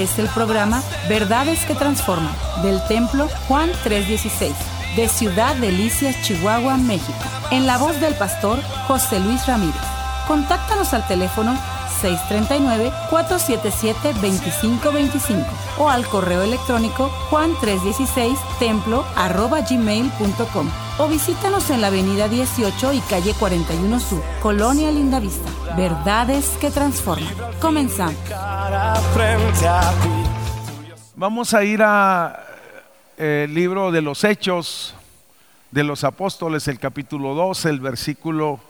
Es el programa Verdades que Transforman del Templo Juan 316 de Ciudad Delicias, Chihuahua, México, en la voz del pastor José Luis Ramírez. Contáctanos al teléfono 639-477-2525 o al correo electrónico juan316templo gmail.com o visítanos en la avenida 18 y calle 41 Sur, Colonia Lindavista. Verdades que transforman. Comenzamos. Vamos a ir a eh, libro de los Hechos de los Apóstoles, el capítulo 2, el versículo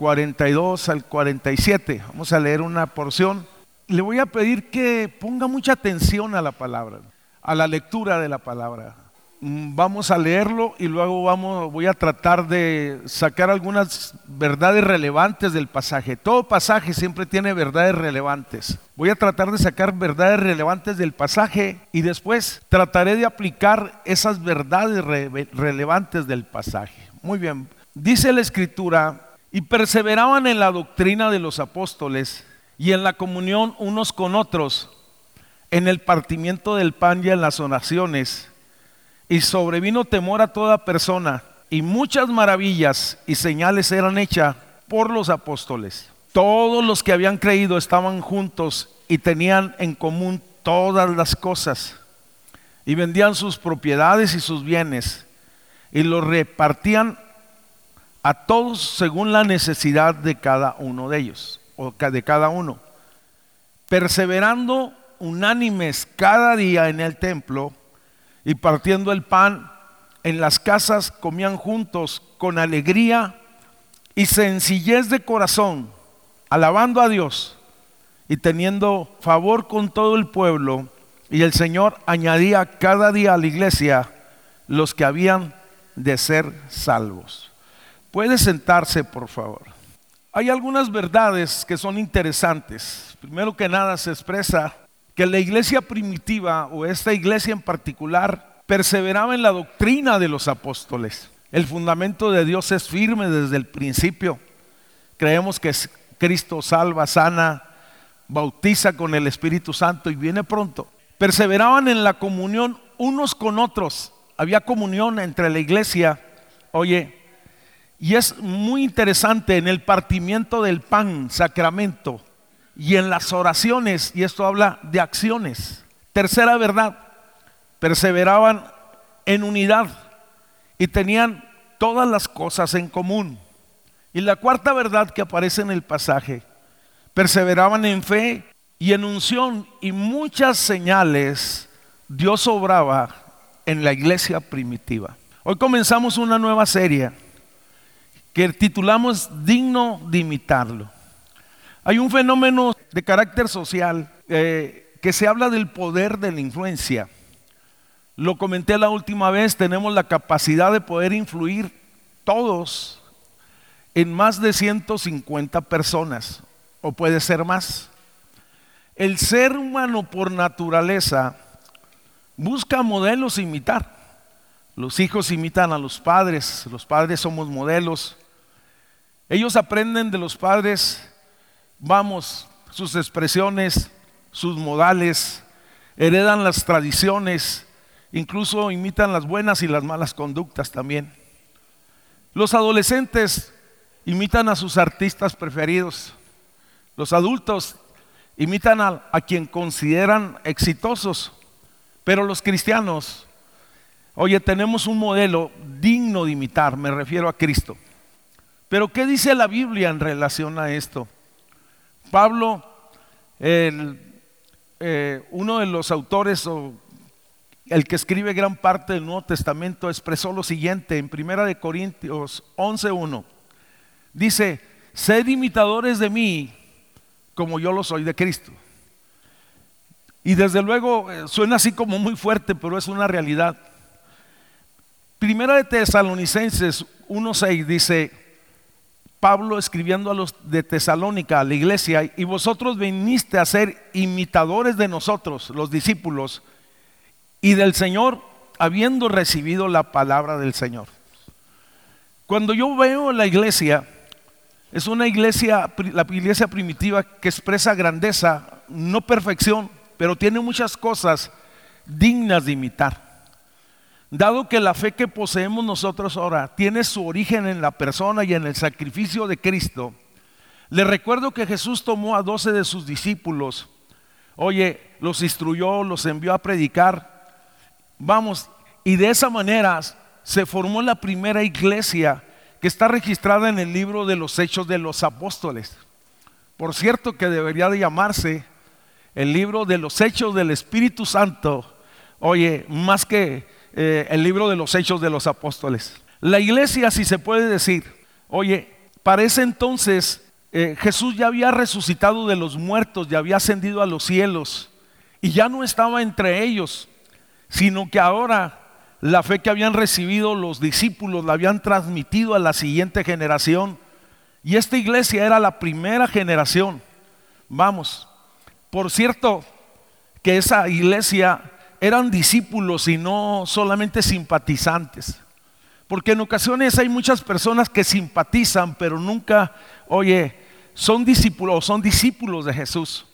42 al 47. Vamos a leer una porción. Le voy a pedir que ponga mucha atención a la palabra, a la lectura de la palabra. Mm, vamos a leerlo y luego vamos, voy a tratar de sacar algunas verdades relevantes del pasaje. Todo pasaje siempre tiene verdades relevantes. Voy a tratar de sacar verdades relevantes del pasaje y después trataré de aplicar esas verdades relevantes del pasaje. Muy bien, dice la escritura, y perseveraban en la doctrina de los apóstoles y en la comunión unos con otros, en el partimiento del pan y en las oraciones y sobrevino temor a toda persona, y muchas maravillas y señales eran hechas por los apóstoles. Todos los que habían creído estaban juntos y tenían en común todas las cosas, y vendían sus propiedades y sus bienes, y los repartían a todos según la necesidad de cada uno de ellos, o de cada uno, perseverando unánimes cada día en el templo, y partiendo el pan en las casas comían juntos con alegría y sencillez de corazón, alabando a Dios y teniendo favor con todo el pueblo. Y el Señor añadía cada día a la iglesia los que habían de ser salvos. Puede sentarse, por favor. Hay algunas verdades que son interesantes. Primero que nada se expresa que la iglesia primitiva o esta iglesia en particular perseveraba en la doctrina de los apóstoles. El fundamento de Dios es firme desde el principio. Creemos que Cristo salva, sana, bautiza con el Espíritu Santo y viene pronto. Perseveraban en la comunión unos con otros. Había comunión entre la iglesia. Oye, y es muy interesante en el partimiento del pan, sacramento, y en las oraciones, y esto habla de acciones. Tercera verdad, perseveraban en unidad y tenían todas las cosas en común. Y la cuarta verdad que aparece en el pasaje, perseveraban en fe y en unción y muchas señales Dios obraba en la iglesia primitiva. Hoy comenzamos una nueva serie que titulamos Digno de imitarlo. Hay un fenómeno de carácter social eh, que se habla del poder de la influencia. Lo comenté la última vez, tenemos la capacidad de poder influir todos en más de 150 personas, o puede ser más. El ser humano por naturaleza busca modelos imitar. Los hijos imitan a los padres, los padres somos modelos. Ellos aprenden de los padres vamos, sus expresiones, sus modales, heredan las tradiciones, incluso imitan las buenas y las malas conductas también. Los adolescentes imitan a sus artistas preferidos. Los adultos imitan a, quien consideran exitosos. Pero los cristianos, oye, tenemos un modelo digno de imitar, me refiero a Cristo. Pero ¿qué dice la Biblia en relación a esto? Pablo, eh, uno de los autores o el que escribe gran parte del Nuevo Testamento expresó lo siguiente en Primera de Corintios 11:1. Dice, "Sed imitadores de mí como yo lo soy de Cristo." Y desde luego eh, suena así como muy fuerte, pero es una realidad. Primera de Tesalonicenses 1:6 dice, Pablo escribiendo a los de Tesalónica, a la iglesia, y vosotros viniste a ser imitadores de nosotros, los discípulos, y del Señor, habiendo recibido la palabra del Señor. Cuando yo veo la iglesia, es una iglesia, la iglesia primitiva que expresa grandeza, no perfección, pero tiene muchas cosas dignas de imitar. Dado que la fe que poseemos nosotros ahora tiene su origen en la persona y en el sacrificio de Cristo, le recuerdo que Jesús tomó a doce de sus discípulos, oye, los instruyó, los envió a predicar, vamos, y de esa manera se formó la primera iglesia que está registrada en el libro de los Hechos de los Apóstoles. Por cierto que debería de llamarse el libro de los Hechos del Espíritu Santo, oye, más que eh, el libro de los Hechos de los Apóstoles. La iglesia, si se puede decir, oye, para ese entonces eh, Jesús ya había resucitado de los muertos, ya había ascendido a los cielos y ya no estaba entre ellos, sino que ahora la fe que habían recibido los discípulos la habían transmitido a la siguiente generación. Y esta iglesia era la primera generación. Vamos, por cierto, que esa iglesia eran discípulos y no solamente simpatizantes. Porque en ocasiones hay muchas personas que simpatizan, pero nunca, oye, son discípulos, son discípulos de Jesús.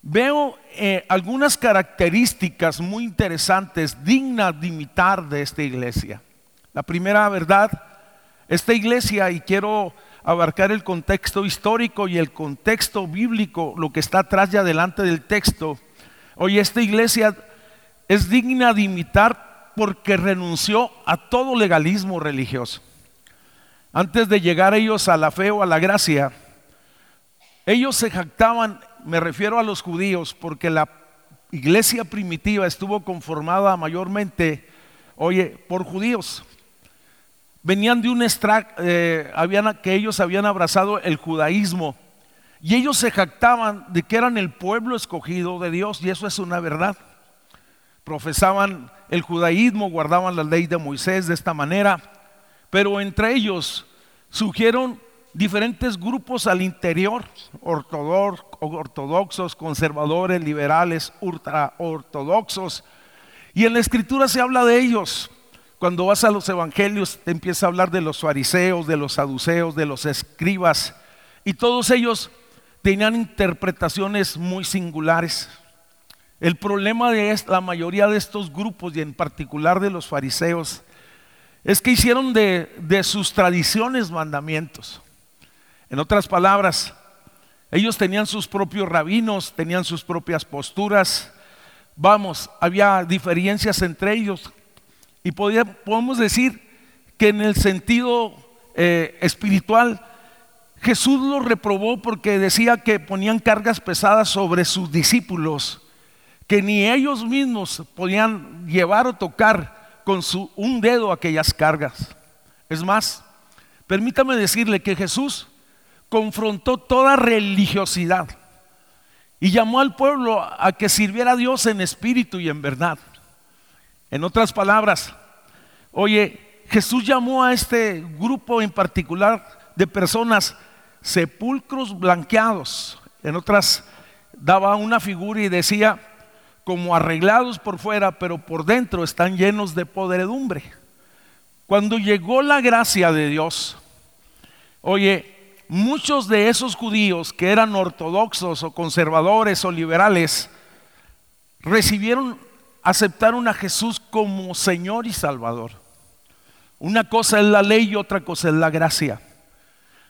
Veo eh, algunas características muy interesantes, dignas de imitar de esta iglesia. La primera verdad, esta iglesia, y quiero abarcar el contexto histórico y el contexto bíblico, lo que está atrás y adelante del texto. Oye, esta iglesia es digna de imitar porque renunció a todo legalismo religioso. Antes de llegar ellos a la fe o a la gracia, ellos se jactaban, me refiero a los judíos, porque la iglesia primitiva estuvo conformada mayormente, oye, por judíos. Venían de un extracto, eh, que ellos habían abrazado el judaísmo y ellos se jactaban de que eran el pueblo escogido de Dios y eso es una verdad profesaban el judaísmo, guardaban la ley de Moisés de esta manera, pero entre ellos surgieron diferentes grupos al interior, ortodoxos, conservadores, liberales, ultraortodoxos, y en la escritura se habla de ellos. Cuando vas a los evangelios te empieza a hablar de los fariseos, de los saduceos, de los escribas, y todos ellos tenían interpretaciones muy singulares. El problema de la mayoría de estos grupos y en particular de los fariseos es que hicieron de, sus tradiciones mandamientos. En otras palabras, ellos tenían sus propios rabinos, tenían sus propias posturas. Vamos, había diferencias entre ellos. Y podemos decir que en el sentido eh, espiritual, Jesús los reprobó porque decía que ponían cargas pesadas sobre sus discípulos que ni ellos mismos podían llevar o tocar con su, un dedo aquellas cargas. Es más, permítame decirle que Jesús confrontó toda religiosidad y llamó al pueblo a que sirviera a Dios en espíritu y en verdad. En otras palabras, oye, Jesús llamó a este grupo en particular de personas sepulcros blanqueados. En otras daba una figura y decía, como arreglados por fuera, pero por dentro están llenos de podredumbre. Cuando llegó la gracia de Dios, oye, muchos de esos judíos que eran ortodoxos o conservadores o liberales, recibieron, aceptaron a Jesús como Señor y Salvador. Una cosa es la ley y otra cosa es la gracia.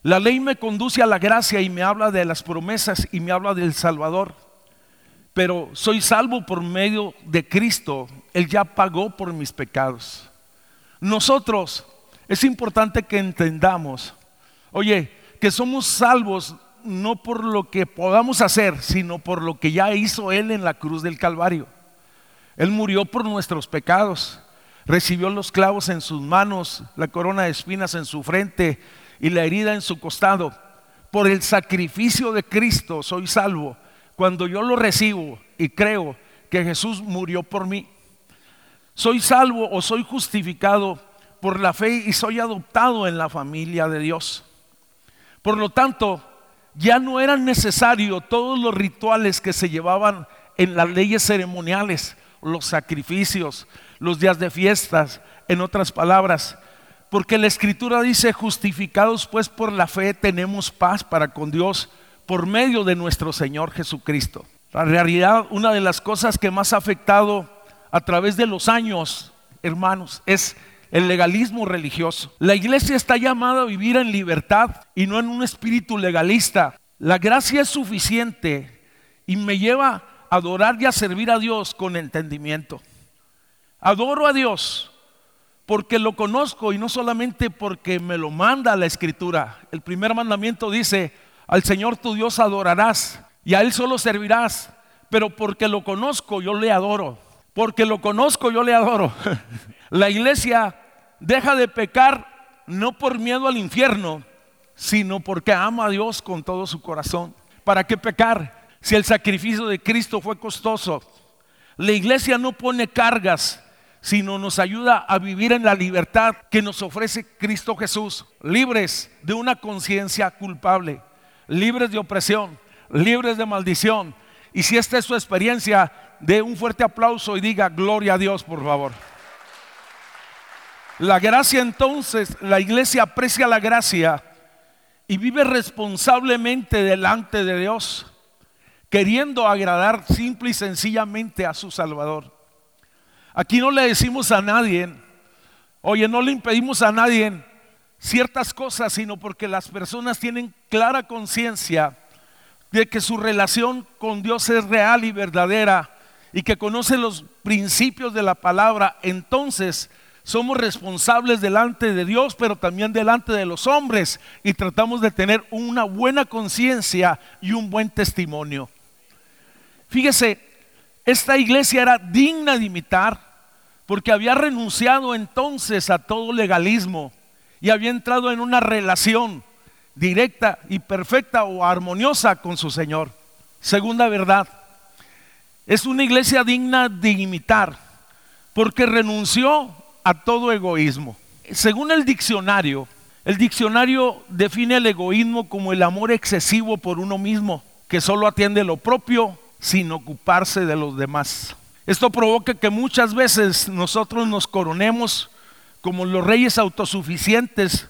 La ley me conduce a la gracia y me habla de las promesas y me habla del Salvador pero soy salvo por medio de Cristo. Él ya pagó por mis pecados. Nosotros, es importante que entendamos, oye, que somos salvos no por lo que podamos hacer, sino por lo que ya hizo Él en la cruz del Calvario. Él murió por nuestros pecados, recibió los clavos en sus manos, la corona de espinas en su frente y la herida en su costado. Por el sacrificio de Cristo soy salvo cuando yo lo recibo y creo que Jesús murió por mí, soy salvo o soy justificado por la fe y soy adoptado en la familia de Dios. Por lo tanto, ya no eran necesarios todos los rituales que se llevaban en las leyes ceremoniales, los sacrificios, los días de fiestas, en otras palabras, porque la escritura dice, justificados pues por la fe tenemos paz para con Dios por medio de nuestro Señor Jesucristo. La realidad, una de las cosas que más ha afectado a través de los años, hermanos, es el legalismo religioso. La iglesia está llamada a vivir en libertad y no en un espíritu legalista. La gracia es suficiente y me lleva a adorar y a servir a Dios con entendimiento. Adoro a Dios porque lo conozco y no solamente porque me lo manda la escritura. El primer mandamiento dice, al Señor tu Dios adorarás y a Él solo servirás, pero porque lo conozco yo le adoro. Porque lo conozco yo le adoro. la iglesia deja de pecar no por miedo al infierno, sino porque ama a Dios con todo su corazón. ¿Para qué pecar si el sacrificio de Cristo fue costoso? La iglesia no pone cargas, sino nos ayuda a vivir en la libertad que nos ofrece Cristo Jesús, libres de una conciencia culpable, libres de opresión, libres de maldición. Y si esta es su experiencia, dé un fuerte aplauso y diga gloria a Dios, por favor. La gracia entonces, la iglesia aprecia la gracia y vive responsablemente delante de Dios, queriendo agradar simple y sencillamente a su Salvador. Aquí no le decimos a nadie, oye, no le impedimos a nadie ciertas cosas, sino porque las personas tienen clara conciencia de que su relación con Dios es real y verdadera y que conoce los principios de la palabra, entonces somos responsables delante de Dios, pero también delante de los hombres y tratamos de tener una buena conciencia y un buen testimonio. Fíjese, esta iglesia era digna de imitar porque había renunciado entonces a todo legalismo y había entrado en una relación directa y perfecta o armoniosa con su Señor. Segunda verdad, es una iglesia digna de imitar porque renunció a todo egoísmo. Según el diccionario, el diccionario define el egoísmo como el amor excesivo por uno mismo, que solo atiende lo propio sin ocuparse de los demás. Esto provoca que muchas veces nosotros nos coronemos como los reyes autosuficientes.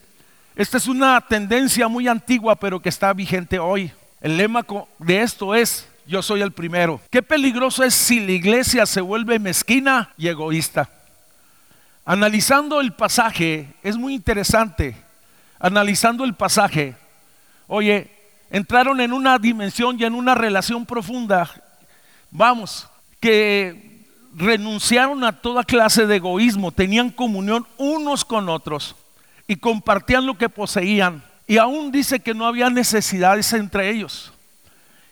Esta es una tendencia muy antigua, pero que está vigente hoy. El lema de esto es, yo soy el primero. Qué peligroso es si la iglesia se vuelve mezquina y egoísta. Analizando el pasaje, es muy interesante. Analizando el pasaje, oye, entraron en una dimensión y en una relación profunda, vamos, que renunciaron a toda clase de egoísmo, tenían comunión unos con otros y compartían lo que poseían. Y aún dice que no había necesidades entre ellos.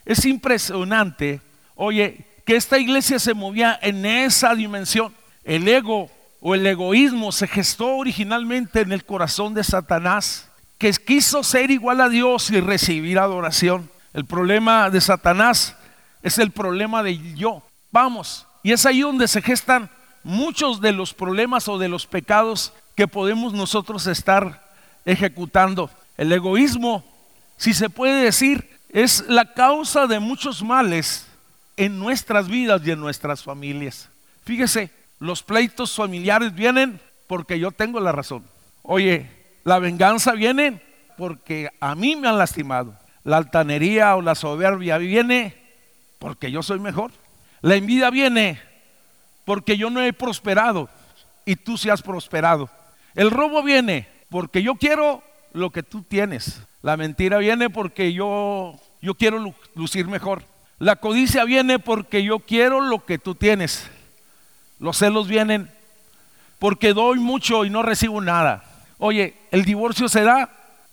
Es impresionante, oye, que esta iglesia se movía en esa dimensión. El ego o el egoísmo se gestó originalmente en el corazón de Satanás, que quiso ser igual a Dios y recibir adoración. El problema de Satanás es el problema de yo. Vamos, y es ahí donde se gestan muchos de los problemas o de los pecados que podemos nosotros estar ejecutando. El egoísmo, si se puede decir, es la causa de muchos males en nuestras vidas y en nuestras familias. Fíjese, los pleitos familiares vienen porque yo tengo la razón. Oye, la venganza viene porque a mí me han lastimado. La altanería o la soberbia viene porque yo soy mejor. La envidia viene porque yo no he prosperado y tú sí has prosperado. El robo viene porque yo quiero lo que tú tienes. La mentira viene porque yo, yo quiero lucir mejor. La codicia viene porque yo quiero lo que tú tienes. Los celos vienen porque doy mucho y no recibo nada. Oye, el divorcio se da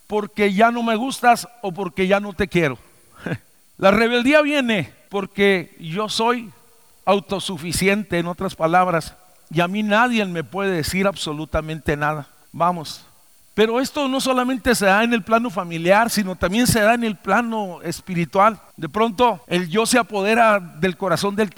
porque ya no me gustas o porque ya no te quiero. La rebeldía viene porque yo soy autosuficiente, en otras palabras, y a mí nadie me puede decir absolutamente nada. Vamos. Pero esto no solamente se da en el plano familiar, sino también se da en el plano espiritual. De pronto el yo se apodera del corazón del,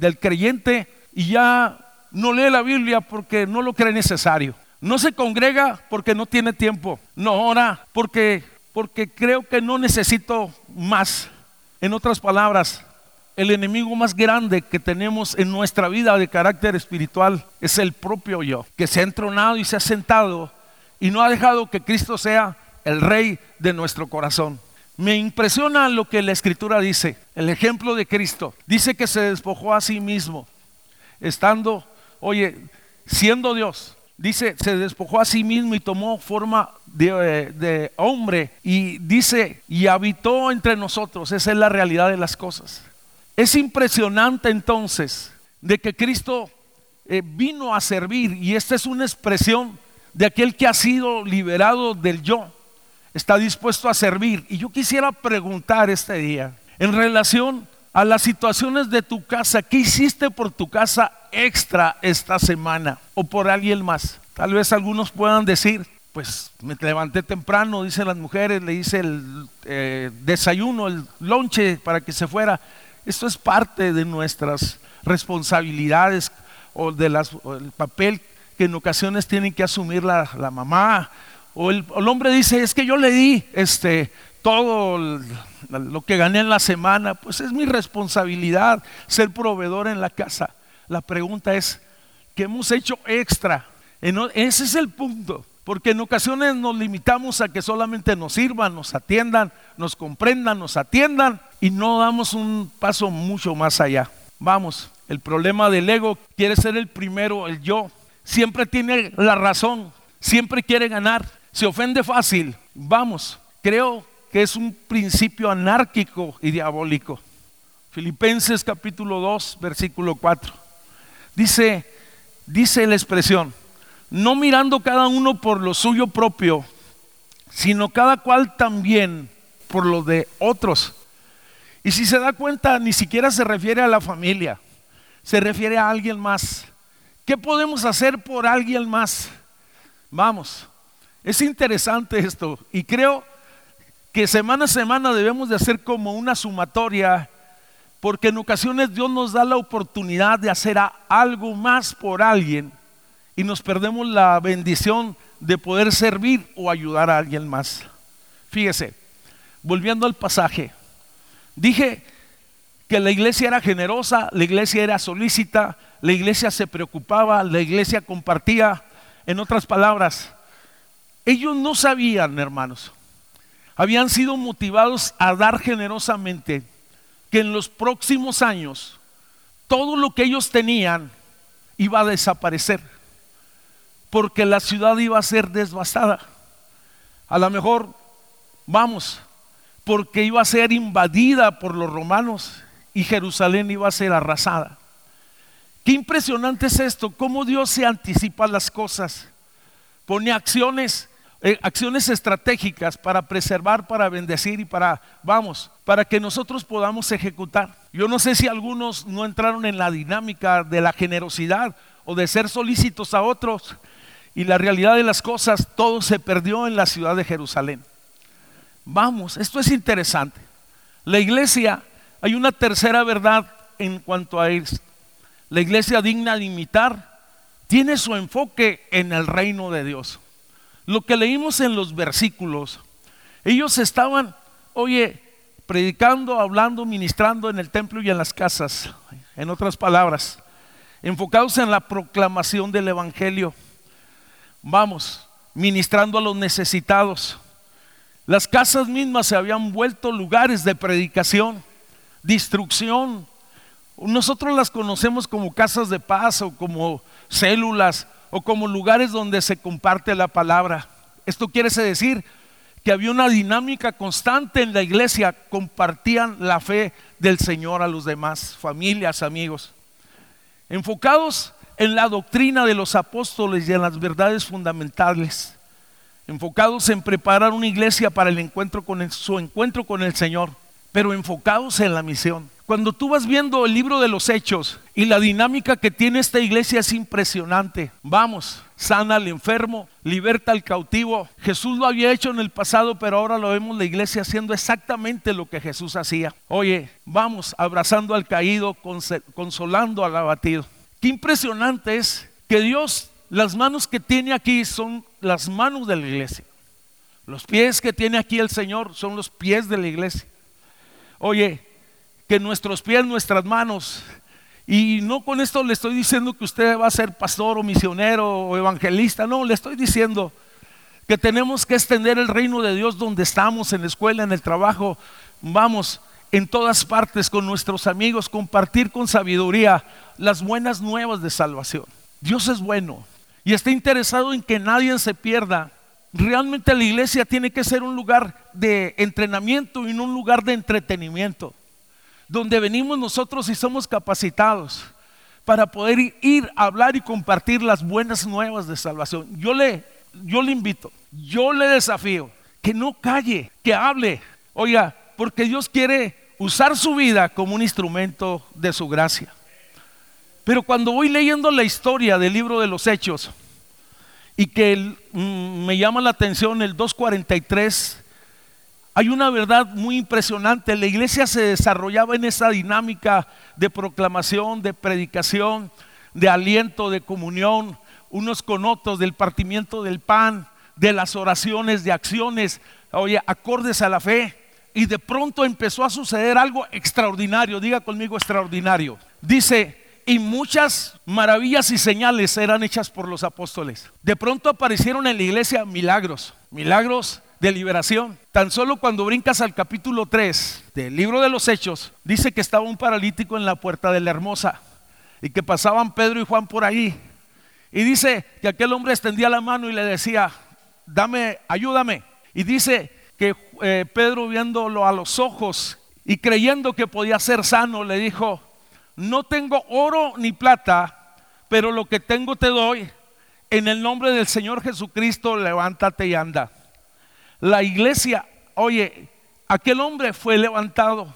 del creyente y ya no lee la Biblia porque no lo cree necesario. No se congrega porque no tiene tiempo. No ora porque, porque creo que no necesito más. En otras palabras, el enemigo más grande que tenemos en nuestra vida de carácter espiritual es el propio yo, que se ha entronado y se ha sentado y no ha dejado que Cristo sea el rey de nuestro corazón. Me impresiona lo que la escritura dice, el ejemplo de Cristo. Dice que se despojó a sí mismo, estando, oye, siendo Dios. Dice, se despojó a sí mismo y tomó forma de, eh, de, hombre. Y dice, y habitó entre nosotros. Esa es la realidad de las cosas. Es impresionante entonces de que Cristo eh, vino a servir. Y esta es una expresión de aquel que ha sido liberado del yo está dispuesto a servir. Y yo quisiera preguntar este día, en relación a las situaciones de tu casa, ¿qué hiciste por tu casa extra esta semana o por alguien más? Tal vez algunos puedan decir, pues me levanté temprano, dicen las mujeres, le hice el eh, desayuno, el lonche para que se fuera. Esto es parte de nuestras responsabilidades o del papel que en ocasiones tienen que asumir la, la mamá o el, hombre dice, es que yo le di este, todo lo que gané en la semana, pues es mi responsabilidad ser proveedor en la casa. La pregunta es, ¿qué hemos hecho extra? Ese es el punto, porque en ocasiones nos limitamos a que solamente nos sirvan, nos atiendan, nos comprendan, nos atiendan y no damos un paso mucho más allá. Vamos, el problema del ego quiere ser el primero, el yo. Siempre tiene la razón, siempre quiere ganar se ofende fácil, vamos, creo que es un principio anárquico y diabólico. Filipenses capítulo 2, versículo 4. Dice, dice la expresión, no mirando cada uno por lo suyo propio, sino cada cual también por lo de otros. Y si se da cuenta, ni siquiera se refiere a la familia, se refiere a alguien más. ¿Qué podemos hacer por alguien más? Vamos, es interesante esto y creo que semana a semana debemos de hacer como una sumatoria porque en ocasiones Dios nos da la oportunidad de hacer algo más por alguien y nos perdemos la bendición de poder servir o ayudar a alguien más. Fíjese, volviendo al pasaje, dije que la iglesia era generosa, la iglesia era solícita, la iglesia se preocupaba, la iglesia compartía. En otras palabras, ellos no sabían, hermanos, habían sido motivados a dar generosamente que en los próximos años todo lo que ellos tenían iba a desaparecer, porque la ciudad iba a ser devastada. A lo mejor, vamos, porque iba a ser invadida por los romanos y Jerusalén iba a ser arrasada. Qué impresionante es esto, cómo Dios se anticipa las cosas, pone acciones eh, acciones estratégicas para preservar, para bendecir y para, vamos, para que nosotros podamos ejecutar. Yo no sé si algunos no entraron en la dinámica de la generosidad o de ser solícitos a otros y la realidad de las cosas, todo se perdió en la ciudad de Jerusalén. Vamos, esto es interesante. La iglesia, hay una tercera verdad en cuanto a esto. La iglesia digna de imitar tiene su enfoque en el reino de Dios. Lo que leímos en los versículos, ellos estaban, oye, predicando, hablando, ministrando en el templo y en las casas, en otras palabras, enfocados en la proclamación del Evangelio. Vamos, ministrando a los necesitados. Las casas mismas se habían vuelto lugares de predicación, de instrucción. Nosotros las conocemos como casas de paz o como células o como lugares donde se comparte la palabra. Esto quiere decir que había una dinámica constante en la iglesia, compartían la fe del Señor a los demás, familias, amigos, enfocados en la doctrina de los apóstoles y en las verdades fundamentales, enfocados en preparar una iglesia para el encuentro con su encuentro con el Señor, pero enfocados en la misión. Cuando tú vas viendo el libro de los hechos y la dinámica que tiene esta iglesia es impresionante. Vamos, sana al enfermo, liberta al cautivo. Jesús lo había hecho en el pasado, pero ahora lo vemos la iglesia haciendo exactamente lo que Jesús hacía. Oye, vamos, abrazando al caído, consolando al abatido. Qué impresionante es que Dios, las manos que tiene aquí son las manos de la iglesia. Los pies que tiene aquí el Señor son los pies de la iglesia. Oye, que nuestros pies, nuestras manos, y no con esto le estoy diciendo que usted va a ser pastor o misionero o evangelista, no, le estoy diciendo que tenemos que extender el reino de Dios donde estamos, en la escuela, en el trabajo, vamos, en todas partes con nuestros amigos, compartir con sabiduría las buenas nuevas de salvación. Dios es bueno y está interesado en que nadie se pierda. Realmente la iglesia tiene que ser un lugar de entrenamiento y no un lugar de entretenimiento, donde venimos nosotros y somos capacitados para poder ir a hablar y compartir las buenas nuevas de salvación. Yo le, yo le invito, yo le desafío que no calle, que hable. Oiga, porque Dios quiere usar su vida como un instrumento de su gracia. Pero cuando voy leyendo la historia del libro de los Hechos y que mm, me llama la atención el 243, hay una verdad muy impresionante. La iglesia se desarrollaba en esa dinámica de proclamación, de predicación, de aliento, de comunión, unos con otros, del partimiento del pan, de las oraciones, de acciones, oye, acordes a la fe. Y de pronto empezó a suceder algo extraordinario, diga conmigo extraordinario. Dice, y muchas maravillas y señales eran hechas por los apóstoles. De pronto aparecieron en la iglesia milagros, milagros de liberación. Tan solo cuando brincas al capítulo 3 del libro de los Hechos, dice que estaba un paralítico en la puerta de la hermosa y que pasaban Pedro y Juan por ahí. Y dice que aquel hombre extendía la mano y le decía, dame, ayúdame. Y dice que eh, Pedro viéndolo a los ojos y creyendo que podía ser sano, le dijo, no tengo oro ni plata, pero lo que tengo te doy. En el nombre del Señor Jesucristo, levántate y anda. La iglesia, oye, aquel hombre fue levantado.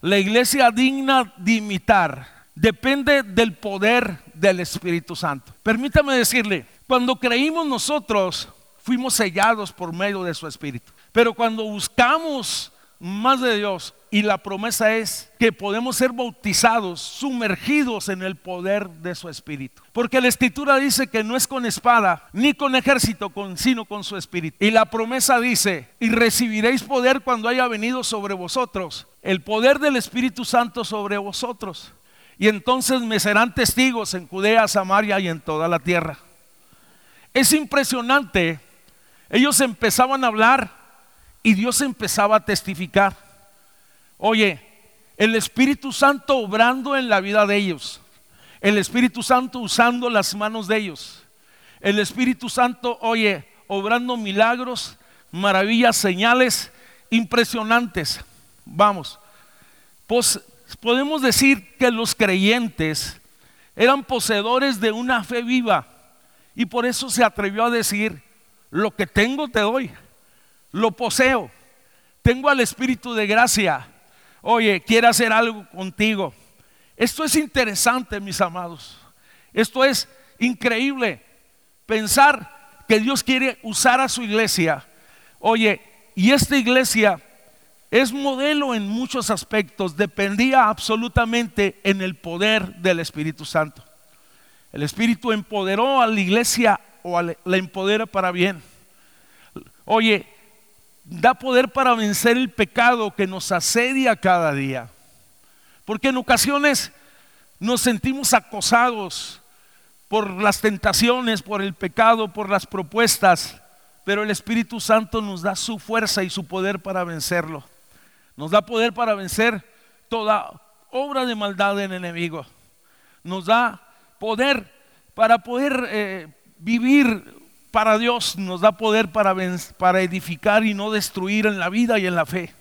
La iglesia digna de imitar depende del poder del Espíritu Santo. Permítame decirle, cuando creímos nosotros, fuimos sellados por medio de su Espíritu. Pero cuando buscamos más de Dios, y la promesa es que podemos ser bautizados, sumergidos en el poder de su espíritu. Porque la escritura dice que no es con espada ni con ejército, sino con su espíritu. Y la promesa dice, y recibiréis poder cuando haya venido sobre vosotros, el poder del Espíritu Santo sobre vosotros. Y entonces me serán testigos en Judea, Samaria y en toda la tierra. Es impresionante. Ellos empezaban a hablar y Dios empezaba a testificar. Oye, el Espíritu Santo obrando en la vida de ellos. El Espíritu Santo usando las manos de ellos. El Espíritu Santo, oye, obrando milagros, maravillas, señales impresionantes. Vamos, pues podemos decir que los creyentes eran poseedores de una fe viva y por eso se atrevió a decir, lo que tengo te doy, lo poseo, tengo al Espíritu de gracia, oye, quiere hacer algo contigo. Esto es interesante, mis amados. Esto es increíble. Pensar que Dios quiere usar a su iglesia. Oye, y esta iglesia es modelo en muchos aspectos. Dependía absolutamente en el poder del Espíritu Santo. El Espíritu empoderó a la iglesia o la empodera para bien. Oye, da poder para vencer el pecado que nos asedia cada día. Porque en ocasiones nos sentimos acosados por las tentaciones, por el pecado, por las propuestas, pero el Espíritu Santo nos da su fuerza y su poder para vencerlo. Nos da poder para vencer toda obra de maldad del enemigo. Nos da poder para poder eh, vivir para Dios nos da poder para, para edificar y no destruir en la vida y en la fe.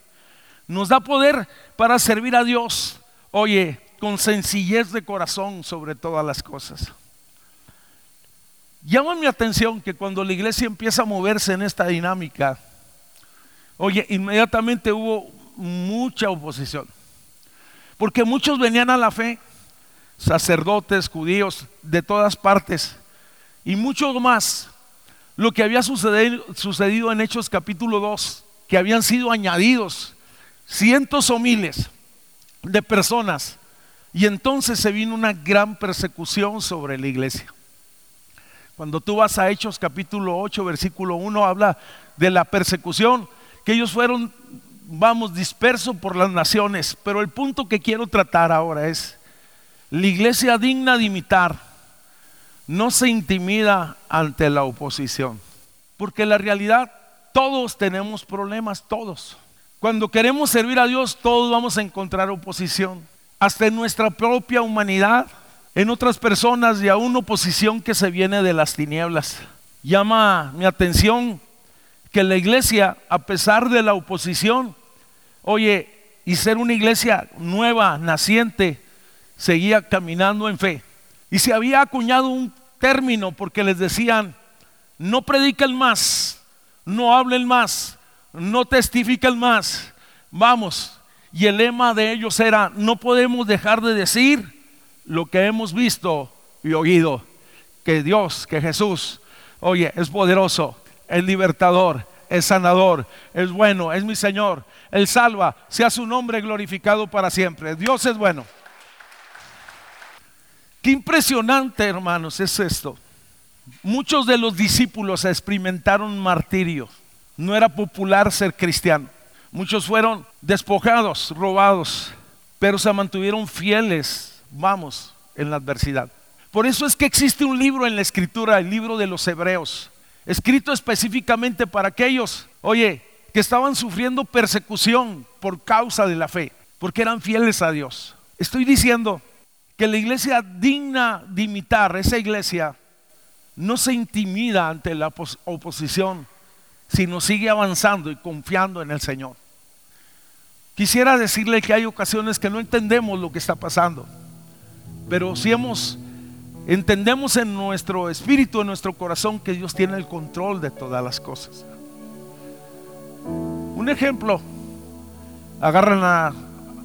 Nos da poder para servir a Dios, oye, con sencillez de corazón sobre todas las cosas. Llama mi atención que cuando la iglesia empieza a moverse en esta dinámica, oye, inmediatamente hubo mucha oposición. Porque muchos venían a la fe, sacerdotes, judíos, de todas partes, y muchos más lo que había sucedido, en Hechos capítulo 2, que habían sido añadidos cientos o miles de personas. Y entonces se vino una gran persecución sobre la iglesia. Cuando tú vas a Hechos capítulo 8, versículo 1, habla de la persecución, que ellos fueron, vamos, dispersos por las naciones. Pero el punto que quiero tratar ahora es, la iglesia digna de imitar no se intimida ante la oposición. Porque la realidad, todos tenemos problemas, todos. Cuando queremos servir a Dios, todos vamos a encontrar oposición. Hasta en nuestra propia humanidad, en otras personas y aún oposición que se viene de las tinieblas. Llama mi atención que la iglesia, a pesar de la oposición, oye, y ser una iglesia nueva, naciente, seguía caminando en fe. Y se había acuñado un término porque les decían, no prediquen más, no hablen más, no testifiquen más, vamos. Y el lema de ellos era, no podemos dejar de decir lo que hemos visto y oído, que Dios, que Jesús, oye, es poderoso, es libertador, es sanador, es bueno, es mi Señor, Él salva, sea su nombre glorificado para siempre. Dios es bueno. Qué impresionante, hermanos, es esto. Muchos de los discípulos experimentaron martirio. No era popular ser cristiano. Muchos fueron despojados, robados, pero se mantuvieron fieles, vamos, en la adversidad. Por eso es que existe un libro en la escritura, el libro de los hebreos, escrito específicamente para aquellos, oye, que estaban sufriendo persecución por causa de la fe, porque eran fieles a Dios. Estoy diciendo que la iglesia digna de imitar, esa iglesia, no se intimida ante la oposición, sino sigue avanzando y confiando en el Señor. Quisiera decirle que hay ocasiones que no entendemos lo que está pasando, pero si hemos entendemos en nuestro espíritu, en nuestro corazón que Dios tiene el control de todas las cosas. Un ejemplo, agarran a,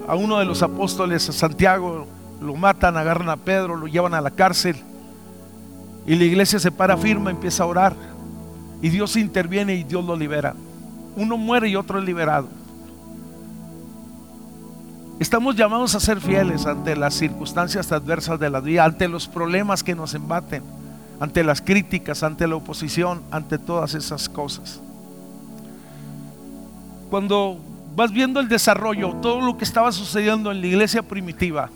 a uno de los apóstoles, a Santiago, lo matan, agarran a Pedro, lo llevan a la cárcel y la iglesia se para firme, empieza a orar y Dios interviene y Dios lo libera. Uno muere y otro es liberado. Estamos llamados a ser fieles ante las circunstancias adversas de la vida, ante los problemas que nos embaten, ante las críticas, ante la oposición, ante todas esas cosas. Cuando vas viendo el desarrollo, todo lo que estaba sucediendo en la iglesia primitiva,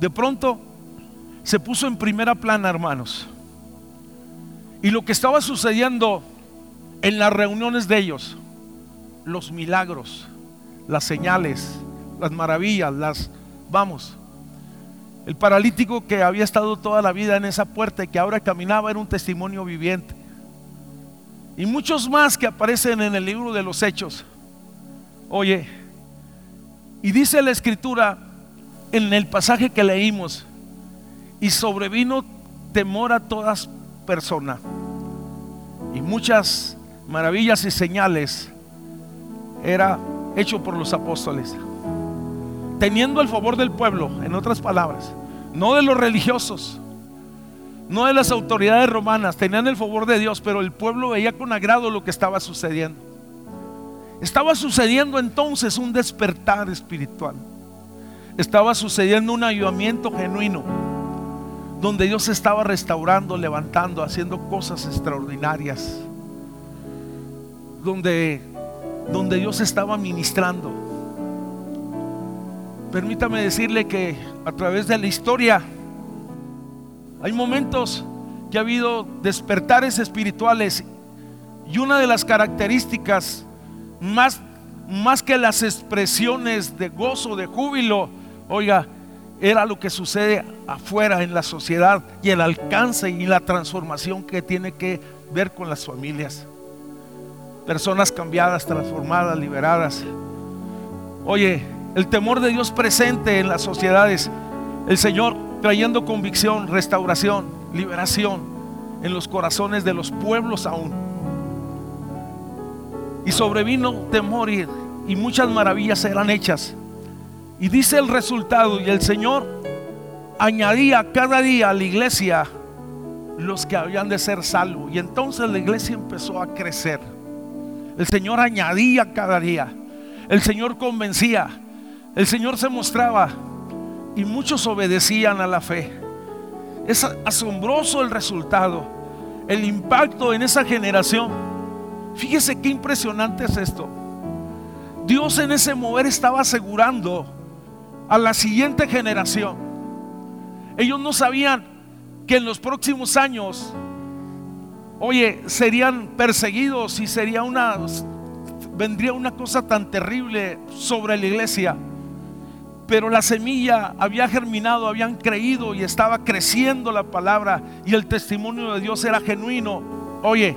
de pronto se puso en primera plana, hermanos. Y lo que estaba sucediendo en las reuniones de ellos, los milagros, las señales, las maravillas, las, vamos, el paralítico que había estado toda la vida en esa puerta y que ahora caminaba era un testimonio viviente. Y muchos más que aparecen en el libro de los hechos. Oye, y dice la escritura en el pasaje que leímos, y sobrevino temor a todas personas. Y muchas maravillas y señales era hecho por los apóstoles teniendo el favor del pueblo, en otras palabras, no de los religiosos, no de las autoridades romanas, tenían el favor de Dios, pero el pueblo veía con agrado lo que estaba sucediendo. Estaba sucediendo entonces un despertar espiritual. Estaba sucediendo un ayudamiento genuino, donde Dios estaba restaurando, levantando, haciendo cosas extraordinarias, donde, donde Dios estaba ministrando. Permítame decirle que a través de la historia hay momentos que ha habido despertares espirituales y una de las características más, más que las expresiones de gozo, de júbilo, oiga, era lo que sucede afuera en la sociedad y el alcance y la transformación que tiene que ver con las familias. Personas cambiadas, transformadas, liberadas. Oye, el temor de Dios presente en las sociedades, el Señor trayendo convicción, restauración, liberación en los corazones de los pueblos aún. Y sobrevino temor y, muchas maravillas eran hechas. Y dice el resultado, y el Señor añadía cada día a la iglesia los que habían de ser salvos. Y entonces la iglesia empezó a crecer. El Señor añadía cada día. El Señor convencía. El Señor se mostraba y muchos obedecían a la fe. Es asombroso el resultado, el impacto en esa generación. Fíjese qué impresionante es esto. Dios en ese mover estaba asegurando a la siguiente generación. Ellos no sabían que en los próximos años oye, serían perseguidos y sería una vendría una cosa tan terrible sobre la iglesia. Pero la semilla había germinado, habían creído y estaba creciendo la palabra y el testimonio de Dios era genuino. Oye,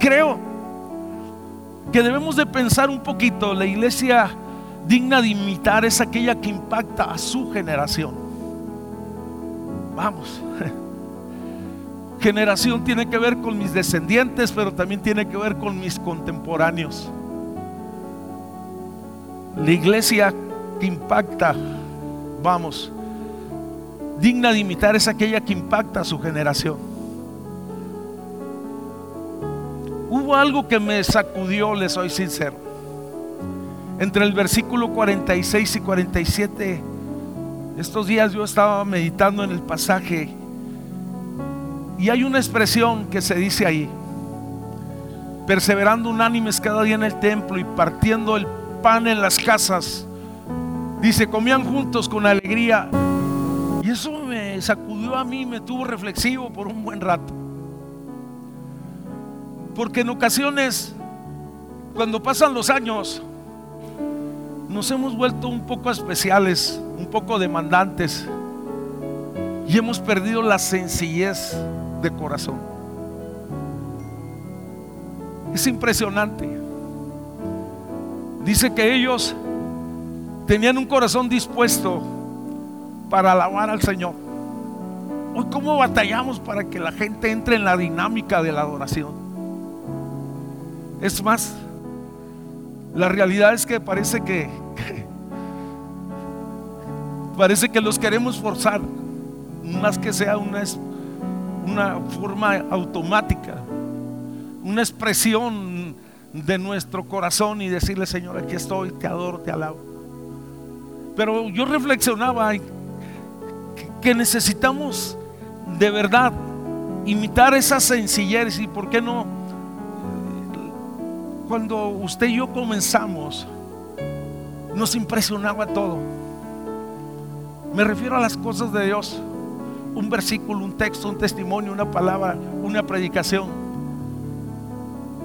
creo que debemos de pensar un poquito, la iglesia digna de imitar es aquella que impacta a su generación. Vamos. Generación tiene que ver con mis descendientes, pero también tiene que ver con mis contemporáneos. La iglesia que impacta, vamos, digna de imitar es aquella que impacta a su generación. Hubo algo que me sacudió, les soy sincero. Entre el versículo 46 y 47, estos días yo estaba meditando en el pasaje y hay una expresión que se dice ahí, perseverando unánimes cada día en el templo y partiendo el pan en las casas. Dice, comían juntos con alegría. Y eso me sacudió a mí, me tuvo reflexivo por un buen rato. Porque en ocasiones, cuando pasan los años, nos hemos vuelto un poco especiales, un poco demandantes. Y hemos perdido la sencillez de corazón. Es impresionante. Dice que ellos tenían un corazón dispuesto para alabar al Señor. Hoy, ¿cómo batallamos para que la gente entre en la dinámica de la adoración? Es más, la realidad es que parece que, parece que los queremos forzar, más que sea una, una forma automática, una expresión de nuestro corazón y decirle, Señor, aquí estoy, te adoro, te alabo. Pero yo reflexionaba que necesitamos de verdad imitar esa sencillez y por qué no, cuando usted y yo comenzamos, nos impresionaba todo. Me refiero a las cosas de Dios un versículo, un texto, un testimonio, una palabra, una predicación.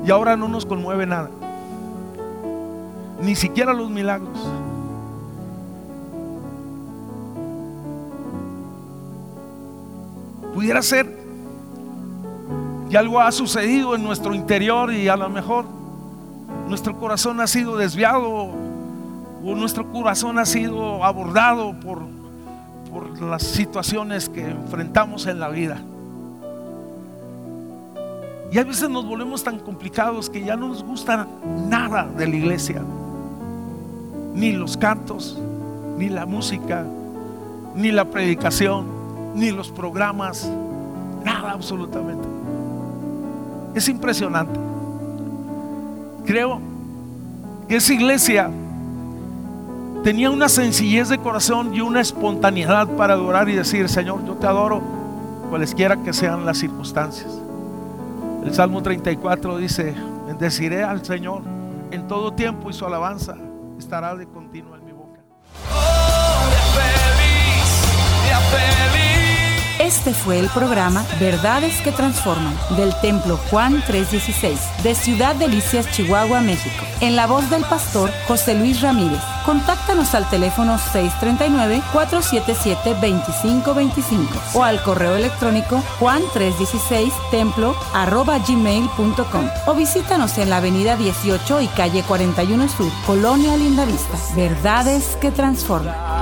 Y ahora no nos conmueve nada. Ni siquiera los milagros. Pudiera ser que algo ha sucedido en nuestro interior y a lo mejor nuestro corazón ha sido desviado o nuestro corazón ha sido abordado por por las situaciones que enfrentamos en la vida. Y a veces nos volvemos tan complicados que ya no nos gusta nada de la iglesia. Ni los cantos, ni la música, ni la predicación, ni los programas. Nada absolutamente. Es impresionante. Creo que esa iglesia tenía una sencillez de corazón y una espontaneidad para adorar y decir, Señor, yo te adoro, cualesquiera que sean las circunstancias. El Salmo 34 dice, bendeciré al Señor en todo tiempo y su alabanza estará de continuo en mi boca. Este fue el programa Verdades que Transforman del Templo Juan 316 de Ciudad Delicias, Chihuahua, México. En la voz del pastor José Luis Ramírez. Contáctanos al teléfono 639-477-2525 o al correo electrónico juan316 templo arroba gmail.com o visítanos en la avenida 18 y calle 41 Sur, Colonia Lindavista. Verdades que transforman.